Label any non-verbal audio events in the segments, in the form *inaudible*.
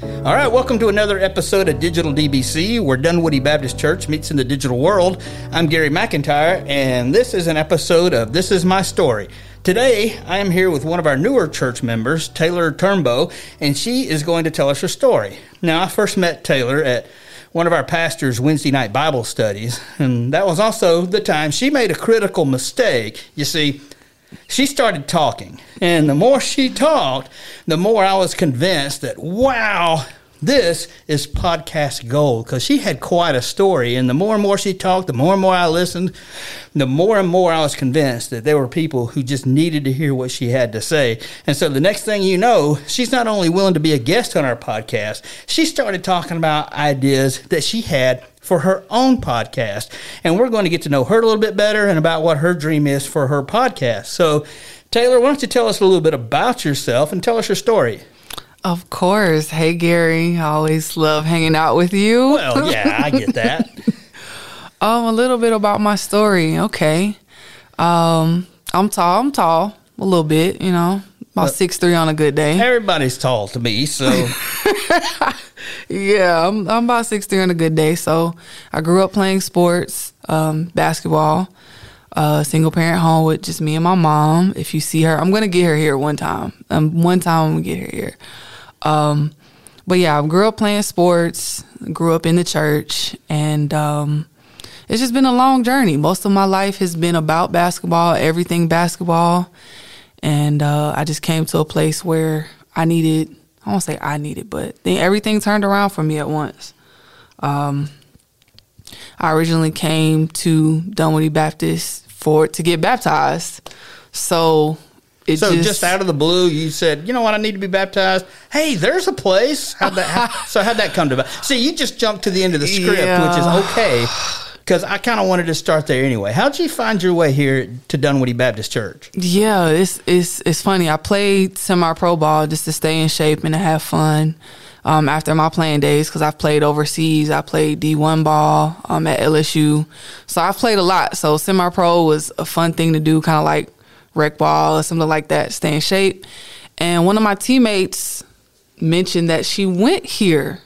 All right, welcome to another episode of Digital DBC, where Dunwoody Baptist Church meets in the digital world. I'm Gary McIntyre, and this is an episode of This Is My Story. Today, I am here with one of our newer church members, Taylor Turnbow, and she is going to tell us her story. Now, I first met Taylor at one of our pastor's Wednesday night Bible studies, and that was also the time she made a critical mistake. You see, she started talking, and the more she talked, the more I was convinced that, wow, this is podcast gold because she had quite a story. And the more and more she talked, the more and more I listened, the more and more I was convinced that there were people who just needed to hear what she had to say. And so the next thing you know, she's not only willing to be a guest on our podcast, she started talking about ideas that she had for her own podcast. And we're going to get to know her a little bit better and about what her dream is for her podcast. So, Taylor, why don't you tell us a little bit about yourself and tell us your story? Of course. Hey, Gary. I always love hanging out with you. Well, yeah, I get that. *laughs* *laughs* um, a little bit about my story. Okay. Um, I'm tall. I'm tall a little bit, you know, about six three on a good day. Everybody's tall to me, so *laughs* yeah, I'm, I'm about six three on a good day. So I grew up playing sports, um, basketball, uh, single parent home with just me and my mom. If you see her, I'm gonna get her here one time. Um, one time I'm gonna get her here. Um, but yeah, I grew up playing sports, grew up in the church, and um, it's just been a long journey. Most of my life has been about basketball, everything basketball. And uh, I just came to a place where I needed, I won't say I needed, but then everything turned around for me at once. Um, I originally came to Dunwoody Baptist for to get baptized. So it so just, just, out of the blue, you said, "You know what? I need to be baptized." Hey, there's a place. How'd that, how, *laughs* so how'd that come to? About? See, you just jumped to the end of the script, yeah. which is okay, because I kind of wanted to start there anyway. How'd you find your way here to Dunwoody Baptist Church? Yeah, it's it's it's funny. I played semi pro ball just to stay in shape and to have fun. Um, after my playing days, because I've played overseas, I played D1 ball um, at LSU, so I've played a lot. So semi pro was a fun thing to do, kind of like rec ball or something like that, stay in shape. And one of my teammates mentioned that she went here.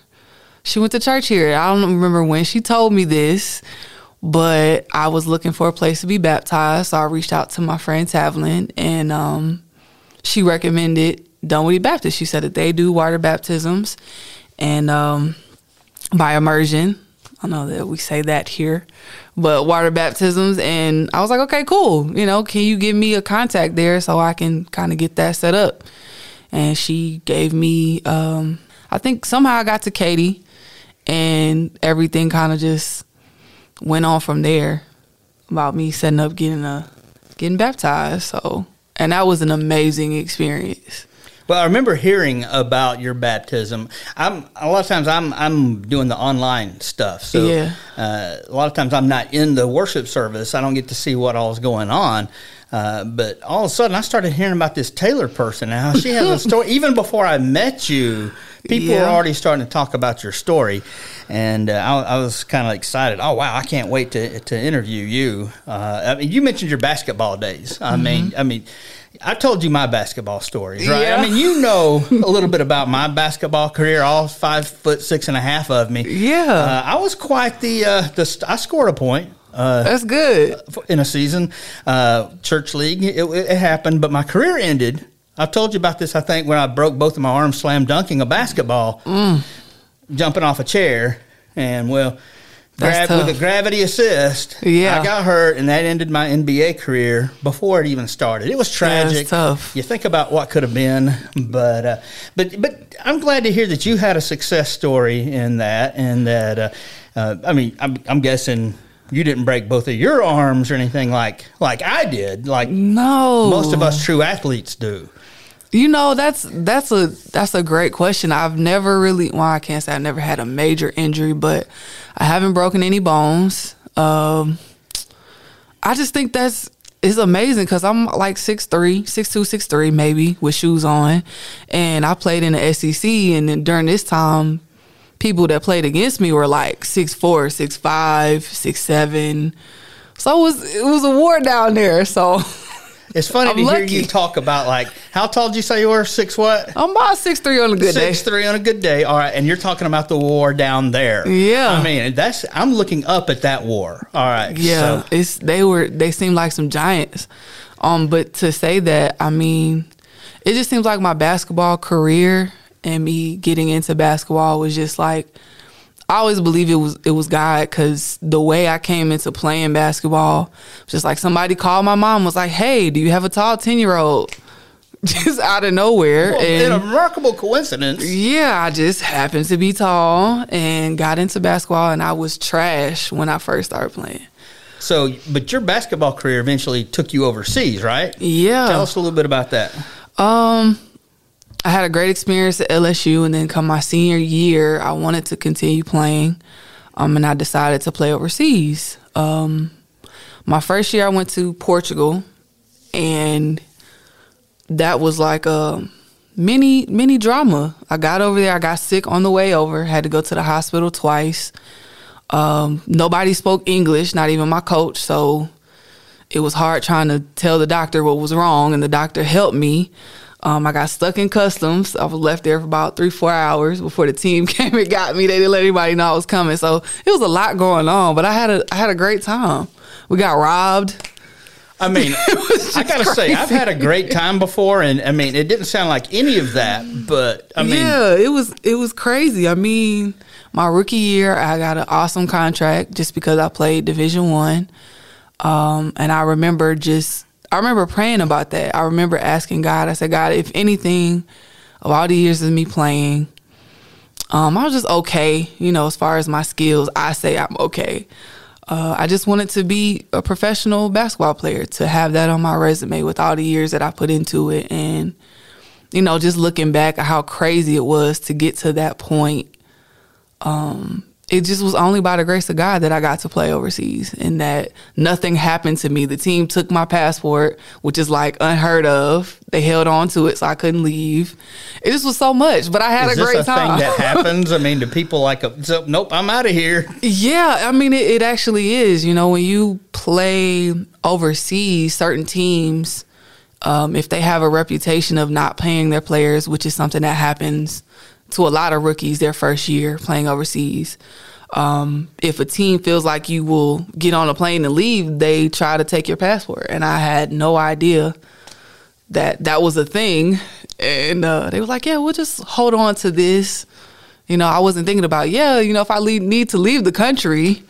She went to church here. I don't remember when she told me this, but I was looking for a place to be baptized. So I reached out to my friend Tavlin and um, she recommended Dunwoody Baptist. She said that they do water baptisms and um, by immersion. I know that we say that here, but water baptisms. And I was like, okay, cool. You know, can you give me a contact there so I can kind of get that set up? And she gave me, um, I think somehow I got to Katie and everything kind of just went on from there about me setting up getting a getting baptized. So, and that was an amazing experience. Well, I remember hearing about your baptism. I'm a lot of times I'm I'm doing the online stuff, so yeah. uh, a lot of times I'm not in the worship service. I don't get to see what all is going on. Uh, but all of a sudden, I started hearing about this Taylor person now. She has a *laughs* story. Even before I met you, people yeah. were already starting to talk about your story, and uh, I, I, was kind of excited. Oh wow, I can't wait to to interview you. Uh, I mean, you mentioned your basketball days. I mm-hmm. mean, I mean I told you my basketball stories, right? Yeah. I mean, you know a little bit about my basketball career, all five foot six and a half of me. Yeah, uh, I was quite the uh, the. I scored a point. Uh, That's good in a season, uh, church league. It, it, happened, but my career ended. I've told you about this. I think when I broke both of my arms slam dunking a basketball, mm. jumping off a chair, and well, Gra- with a gravity assist. Yeah. I got hurt, and that ended my NBA career before it even started. It was tragic. Yeah, tough. You think about what could have been, but uh, but but I'm glad to hear that you had a success story in that, and that uh, uh, I mean, I'm, I'm guessing you didn't break both of your arms or anything like like I did. Like no, most of us true athletes do. You know, that's that's a that's a great question. I've never really well, I can't say I've never had a major injury, but I haven't broken any bones. Um, I just think that's it's amazing because I'm like 6'3", 6'2", 6'3", maybe with shoes on, and I played in the SEC. And then during this time, people that played against me were like 6'4", 6'5", 6'7". So it was it was a war down there. So *laughs* It's funny I'm to hear you talk about like how tall did you say you were? Six what? I'm about six three on a good day. Six three on a good day. All right, and you're talking about the war down there. Yeah. I mean that's I'm looking up at that war. All right. Yeah, so- it's they were they seemed like some giants. Um, but to say that, I mean, it just seems like my basketball career and me getting into basketball was just like I always believe it was it was God because the way I came into playing basketball, just like somebody called my mom was like, "Hey, do you have a tall ten year old?" *laughs* Just out of nowhere, Well, and in a remarkable coincidence. yeah, I just happened to be tall and got into basketball, and I was trash when I first started playing. So, but your basketball career eventually took you overseas, right? Yeah. Tell us a little bit about that. Um, I had a great experience at LSU, and then come my senior year, I wanted to continue playing, um, and I decided to play overseas. Um, my first year, I went to Portugal, and that was like a mini mini drama. I got over there, I got sick on the way over, had to go to the hospital twice. Um, nobody spoke English, not even my coach, so it was hard trying to tell the doctor what was wrong, and the doctor helped me. Um, I got stuck in customs. I was left there for about three, four hours before the team *laughs* came and got me. They didn't let anybody know I was coming, so it was a lot going on. But I had a I had a great time. We got robbed. I mean, *laughs* I gotta say, I've had a great time before, and I mean, it didn't sound like any of that, but I mean, yeah, it was it was crazy. I mean, my rookie year, I got an awesome contract just because I played Division One, um, and I remember just I remember praying about that. I remember asking God. I said, God, if anything, of all the years of me playing, um, I was just okay. You know, as far as my skills, I say I'm okay. Uh, I just wanted to be a professional basketball player to have that on my resume with all the years that I put into it and you know, just looking back at how crazy it was to get to that point, um, it just was only by the grace of God that I got to play overseas and that nothing happened to me. The team took my passport, which is like unheard of. They held on to it so I couldn't leave. It just was so much, but I had is a great a time. thing that *laughs* happens? I mean, do people like, a, so, nope, I'm out of here. Yeah, I mean, it, it actually is. You know, when you play overseas, certain teams, um, if they have a reputation of not paying their players, which is something that happens to a lot of rookies their first year playing overseas. Um, if a team feels like you will get on a plane and leave, they try to take your passport. And I had no idea that that was a thing. And uh, they were like, yeah, we'll just hold on to this. You know, I wasn't thinking about, yeah, you know, if I leave, need to leave the country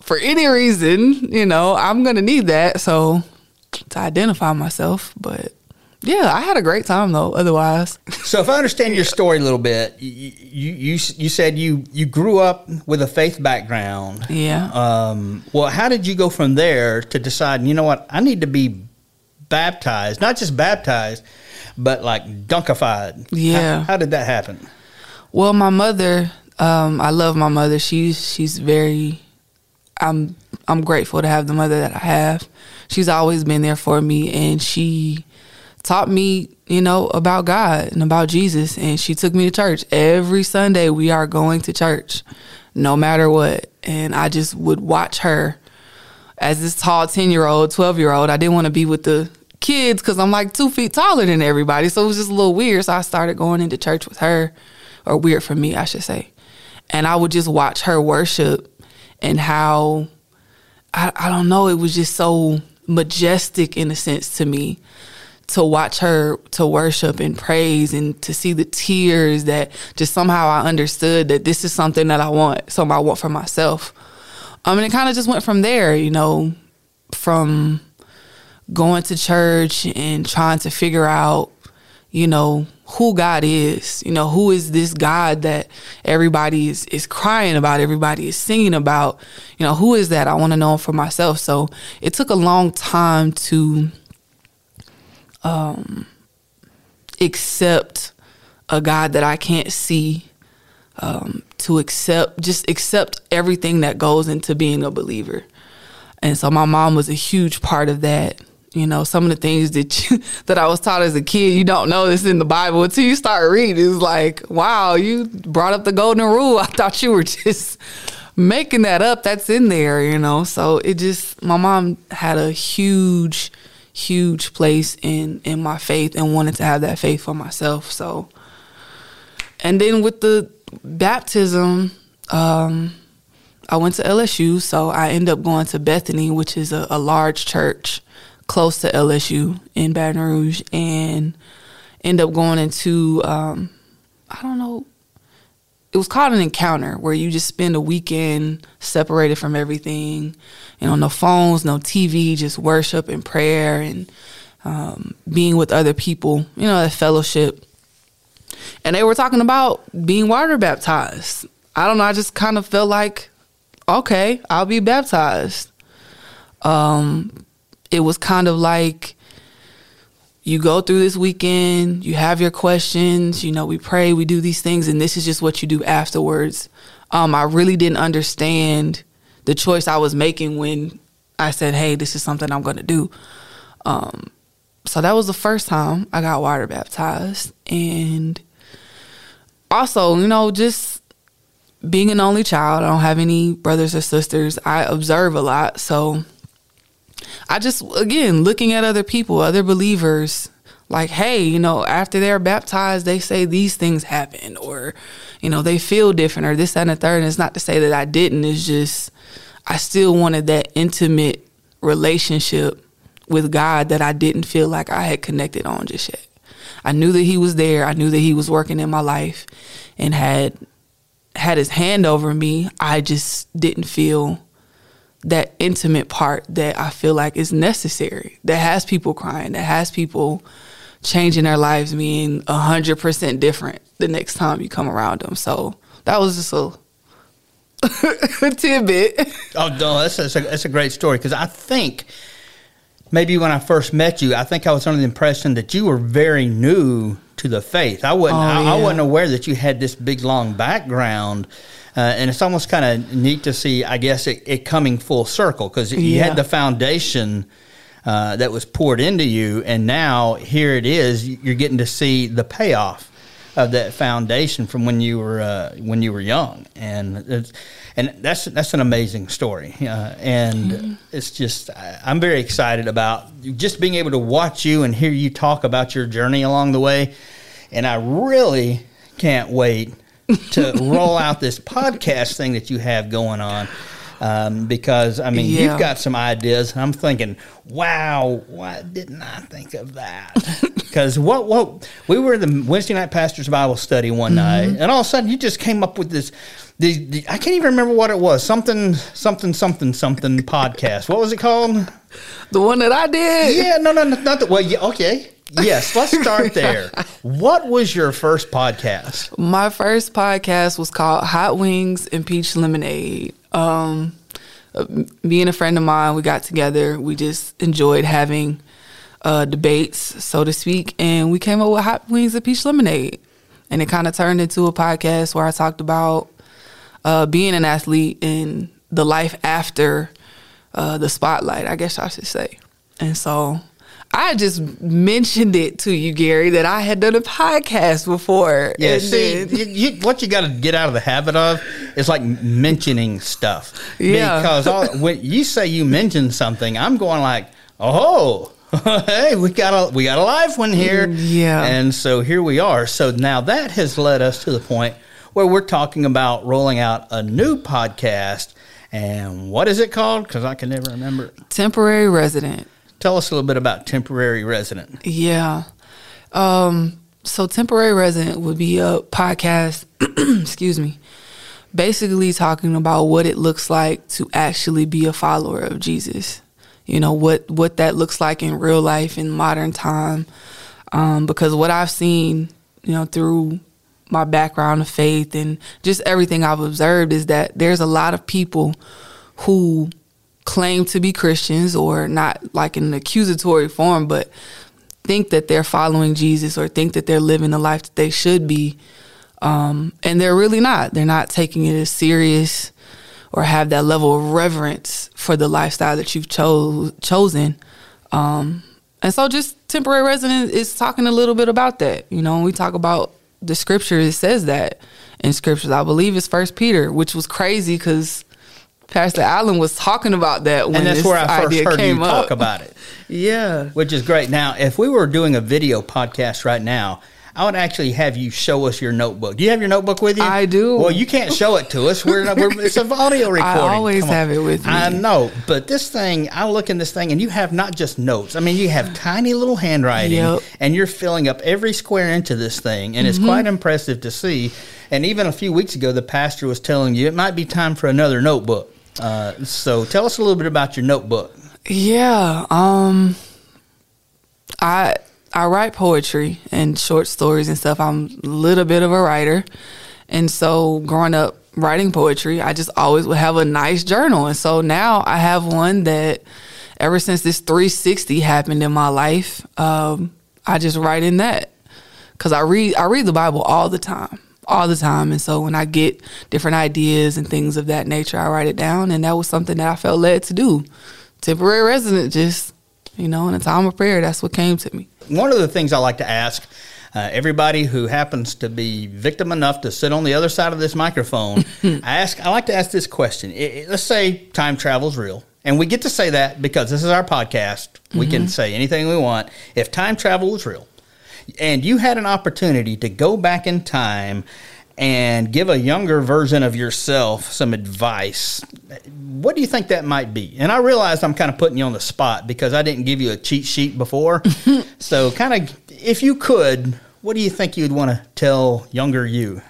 for any reason, you know, I'm going to need that. So to identify myself. But yeah, I had a great time though, otherwise. *laughs* So, if I understand your story a little bit, you you you, you said you you grew up with a faith background. Yeah. Um, well, how did you go from there to decide? You know what? I need to be baptized, not just baptized, but like dunkified. Yeah. How, how did that happen? Well, my mother, um, I love my mother. She's she's very I'm I'm grateful to have the mother that I have. She's always been there for me and she taught me, you know, about God and about Jesus and she took me to church. Every Sunday we are going to church no matter what. And I just would watch her as this tall 10-year-old, 12-year-old. I didn't want to be with the kids cuz I'm like 2 feet taller than everybody. So it was just a little weird. So I started going into church with her or weird for me, I should say. And I would just watch her worship and how I, I don't know, it was just so majestic in a sense to me to watch her to worship and praise and to see the tears that just somehow I understood that this is something that I want, something I want for myself. Um, and it kind of just went from there, you know, from going to church and trying to figure out, you know, who God is. You know, who is this God that everybody is, is crying about, everybody is singing about? You know, who is that? I want to know for myself. So it took a long time to um, accept a God that I can't see, um, to accept, just accept everything that goes into being a believer. And so my mom was a huge part of that. You know, some of the things that you, *laughs* that I was taught as a kid, you don't know this in the Bible until you start reading. It's like, wow, you brought up the golden rule. *laughs* I thought you were just making that up. That's in there, you know. So it just, my mom had a huge, huge place in in my faith and wanted to have that faith for myself. So, and then with the baptism, um, I went to LSU, so I ended up going to Bethany, which is a, a large church close to LSU in Baton Rouge, and end up going into um, I don't know. It was called an encounter where you just spend a weekend separated from everything, you know, no phones, no TV, just worship and prayer and um, being with other people, you know, a fellowship. And they were talking about being water baptized. I don't know. I just kind of felt like, okay, I'll be baptized. Um, it was kind of like you go through this weekend, you have your questions, you know, we pray, we do these things, and this is just what you do afterwards. Um, I really didn't understand the choice I was making when I said, hey, this is something I'm going to do. Um, so that was the first time I got water baptized. And also, you know, just being an only child, I don't have any brothers or sisters. I observe a lot. So I just, again, looking at other people, other believers, like, hey, you know, after they're baptized, they say these things happen, or, you know, they feel different, or this, that, and the third. And it's not to say that I didn't, it's just, I still wanted that intimate relationship with God that I didn't feel like I had connected on just yet. I knew that He was there, I knew that He was working in my life and had had his hand over me. I just didn't feel that intimate part that I feel like is necessary. That has people crying. That has people changing their lives, being a hundred percent different the next time you come around them. So that was just a, *laughs* tidbit. Oh no, that's, that's a that's a great story because I think maybe when I first met you, I think I was under the impression that you were very new to the faith. I wasn't. Oh, I, I wasn't aware that you had this big long background. Uh, and it's almost kind of neat to see, I guess, it, it coming full circle because you Yeah. had the foundation uh, that was poured into you, and now here it is. You're getting to see the payoff of that foundation from when you were uh, when you were young, and it's, and that's that's an amazing story. Uh, and it's just I'm very excited about just being able to watch you and hear you talk about your journey along the way, and I really can't wait to roll out this podcast thing that you have going on. Um, because I mean, Yeah. you've got some ideas, and I'm thinking, wow, why didn't I think of that? *laughs* Because what what we were in the Wednesday night pastors Bible study one night, and all of a sudden you just came up with this. The, the, I can't even remember what it was. Something, something, something, something podcast. What was it called? The one that I did. Yeah, no, no, no, not the. Well, yeah, okay. Yes, let's start there. *laughs* What was your first podcast? My first podcast was called Hot Wings and Peach Lemonade. Um, me and a friend of mine, we got together. We just enjoyed having uh, debates, so to speak, and we came up with Hot Wings and Peach Lemonade. And it kind of turned into a podcast where I talked about uh, being an athlete and the life after uh, the spotlight, I guess I should say. And so I just mentioned it to you, Gary, that I had done a podcast before. Yeah, And see, then- you, you, what you got to get out of the habit of is like mentioning stuff. Yeah. Because all, when you say you mention something, I'm going like, oh, *laughs* hey, we got a we got a live one here. Mm, yeah. And so here we are. So now that has led us to the point where we're talking about rolling out a new podcast. And what is it called? Because I can never remember. temporary resident. Tell us a little bit about temporary resident. Yeah. Um, so temporary resident would be a podcast, *clears throat* excuse me, basically talking about what it looks like to actually be a follower of Jesus. You know, what what that looks like in real life in modern time. Um, because what I've seen, you know, through my background of faith and just everything I've observed is that there's a lot of people who claim to be Christians or not like in an accusatory form, but think that they're following Jesus or think that they're living the life that they should be. Um, and they're really not. They're not taking it as serious or have that level of reverence for the lifestyle that you've cho- chosen. Um, and so just temporary resident is talking a little bit about that. You know, when we talk about the scripture, it says that in scriptures. I believe it's First Peter, which was crazy because Pastor Allen was talking about that when and that's this where I first idea heard you came talk about it, *laughs* Yeah. which is great. Now, if we were doing a video podcast right now, I would actually have you show us your notebook. Do you have your notebook with you? I do. Well, you can't show it to us. We're, not, we're *laughs* it's an audio recording. I always have it with me. I know, but this thing, I look in this thing, and you have not just notes. I mean, you have tiny little handwriting, Yep. and you're filling up every square inch of this thing, and it's Mm-hmm. quite impressive to see. And even a few weeks ago, the pastor was telling you it might be time for another notebook. Uh, so, tell us a little bit about your notebook. Yeah. Um I I write poetry and short stories and stuff. I'm a little bit of a writer. And so growing up writing poetry, I just always would have a nice journal. And so now I have one that ever since this 360 happened in my life, um, I just write in that. Cause I read I read the Bible all the time. All the time. And so when I get different ideas and things of that nature, I write it down and that was something that I felt led to do. Temporary resident just you know, in a time of prayer, that's what came to me. One of the things I like to ask uh, everybody who happens to be victim enough to sit on the other side of this microphone, *laughs* I ask. I like to ask this question. I- I- let's say time travel is real, and we get to say that because this is our podcast. We can say anything we want. If time travel was real, and you had an opportunity to go back in time and give a younger version of yourself some advice, what do you think that might be? And I realized I'm kind of putting you on the spot because I didn't give you a cheat sheet before. *laughs* so, kind of, if you could, what do you think you'd want to tell younger you?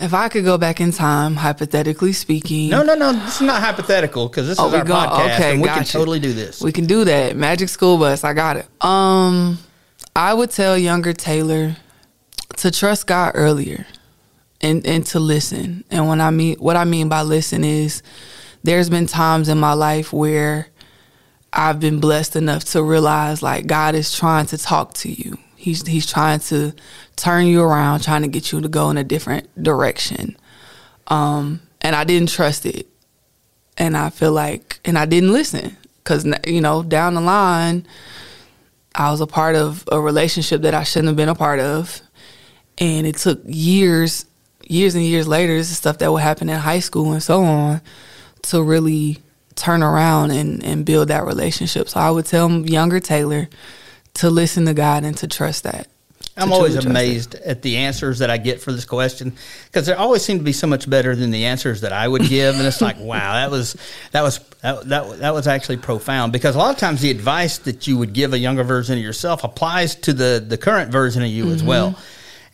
If I could go back in time, hypothetically speaking, No, no, no. This is not hypothetical because this Oh, is our go- podcast, okay, and we can totally do this. we can do that. Magic School Bus, I got it. Um, I would tell younger Taylor to trust God earlier and and to listen. And when I mean what I mean by listen is there's been times in my life where I've been blessed enough to realize like God is trying to talk to you. He's he's trying to turn you around, trying to get you to go in a different direction. Um, and I didn't trust it, and I feel like, and I didn't listen because you know down the line, I was a part of a relationship that I shouldn't have been a part of, and it took years, years and years later. This is stuff that would happen in high school and so on to really turn around and, and build that relationship. So I would tell younger Taylor to listen to God and to trust that. I'm always amazed at the answers that I get for this question because they always seem to be so much better than the answers that I would give, and it's like, *laughs* wow, that was that was that, that that was actually profound. Because a lot of times the advice that you would give a younger version of yourself applies to the the current version of you as well,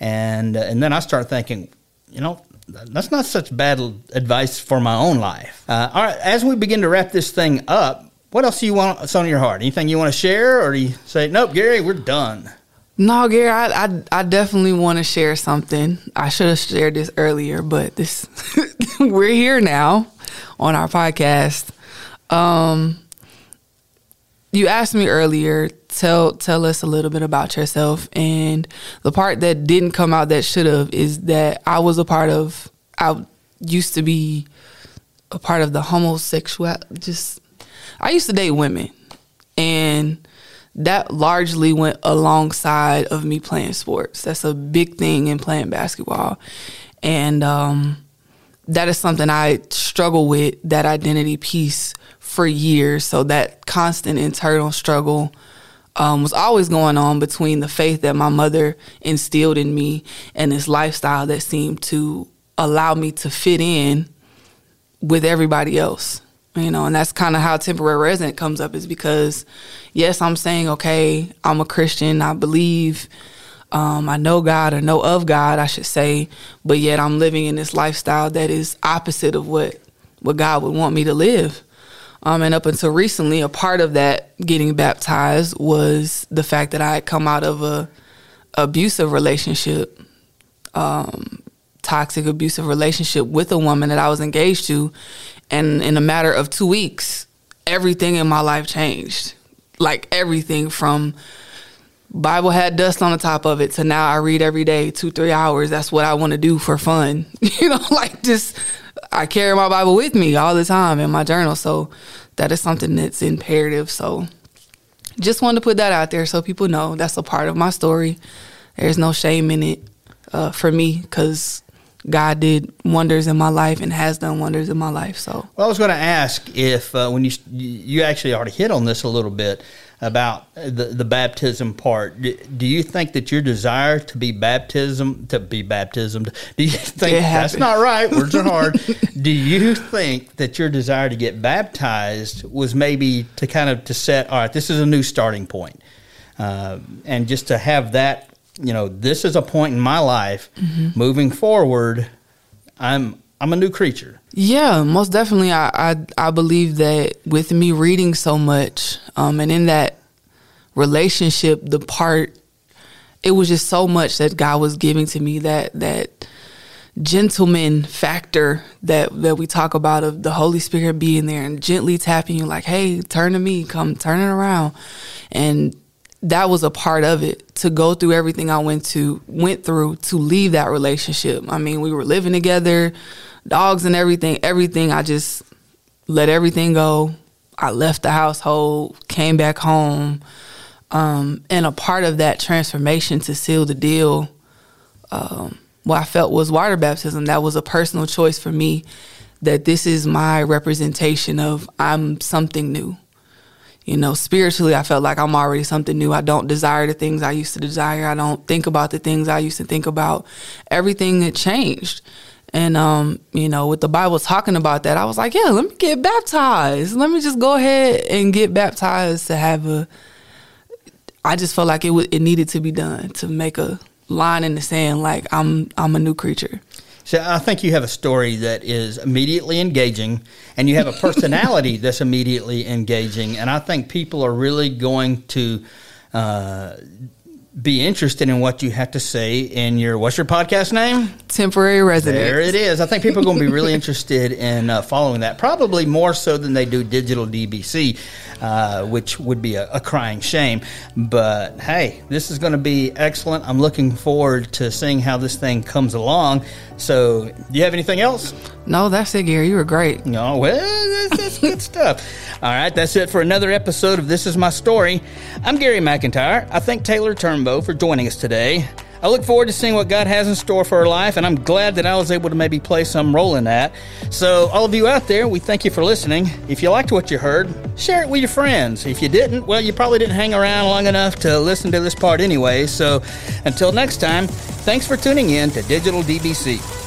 and and then I start thinking, you know. That's not such bad advice for my own life. Uh, all right, as we begin to wrap this thing up, what else do you want? What's on your heart? Anything you want to share, or do you say, "Nope, Gary, we're done"? No, Gary, I, I, I definitely want to share something. I should have shared this earlier, but this *laughs* we're here now on our podcast. Um, you asked me earlier, tell tell us a little bit about yourself, and the part that didn't come out that should have is that I was a part of. I used to be a part of the homosexual. Just I used to date women, and that largely went alongside of me playing sports. That's a big thing in playing basketball, and um, that is something I struggle with that identity piece for years. So that constant internal struggle um, was always going on between the faith that my mother instilled in me and this lifestyle that seemed to allow me to fit in with everybody else. You know, and that's kind of how temporary resident comes up is because, yes, I'm saying, okay, I'm a Christian, I believe, um, I know God or know of God, I should say, but yet I'm living in this lifestyle that is opposite of what what God would want me to live. Um, and up until recently, a part of that getting baptized was the fact that I had come out of a abusive relationship, um, toxic abusive relationship with a woman that I was engaged to, and in a matter of two weeks, everything in my life changed. Like everything from Bible had dust on the top of it to now I read every day, two, three hours. That's what I want to do for fun. *laughs* you know, like just I carry my Bible with me all the time in my journal. So that is something that's imperative. So just wanted to put that out there so people know that's a part of my story. There's no shame in it uh, for me because God did wonders in my life and has done wonders in my life. So, well, I was going to ask if uh, when you you actually already hit on this a little bit about the the baptism part. Do you think that your desire to be baptism to be baptismed? Do you *laughs* think that's not right? Words are hard. *laughs* do you think that your desire to get baptized was maybe to kind of to set all right? This is a new starting point, uh, and just to have that you know, this is a point in my life. Mm-hmm. Moving forward, I'm I'm a new creature. Yeah, most definitely. I I, I believe that with me reading so much, um, and in that relationship, the part it was just so much that God was giving to me that that gentleman factor that that we talk about of the Holy Spirit being there and gently tapping you like, hey, turn to me, come turn it around. And that was a part of it to go through everything I went to went through to leave that relationship. I mean, we were living together, dogs and everything, everything. I just let everything go. I left the household, came back home, um, and a part of that transformation to seal the deal, um, what I felt was water baptism. That was a personal choice for me. That this is my representation of I'm something new you know, spiritually, I felt like I'm already something new. I don't desire the things I used to desire. I don't think about the things I used to think about. Everything had changed. And, um, you know, with the Bible talking about that, I was like, yeah, let me get baptized. Let me just go ahead and get baptized to have a. I just felt like it, w- it needed to be done to make a line in the sand, like I'm, I'm a new creature. So I think you have a story that is immediately engaging, and you have a *laughs* personality that's immediately engaging, and I think people are really going to. Uh, be interested in what you have to say in your what's your podcast name? Temporary resident. There it is. I think people are going to be really interested *laughs* in uh, following that, probably more so than they do digital DBC, uh, which would be a, a, crying shame. But hey, this is going to be excellent. I'm looking forward to seeing how this thing comes along. So, do you have anything else? No, that's it, Gary. You were great. No, well, that's, that's good *laughs* stuff. All right, that's it for another episode of This Is My Story. I'm Gary McIntyre. I thank Taylor Turnbow for joining us today. I look forward to seeing what God has in store for her life, and I'm glad that I was able to maybe play some role in that. So, all of you out there, we thank you for listening. If you liked what you heard, share it with your friends. If you didn't, well, you probably didn't hang around long enough to listen to this part anyway. So, until next time, thanks for tuning in to Digital DBC.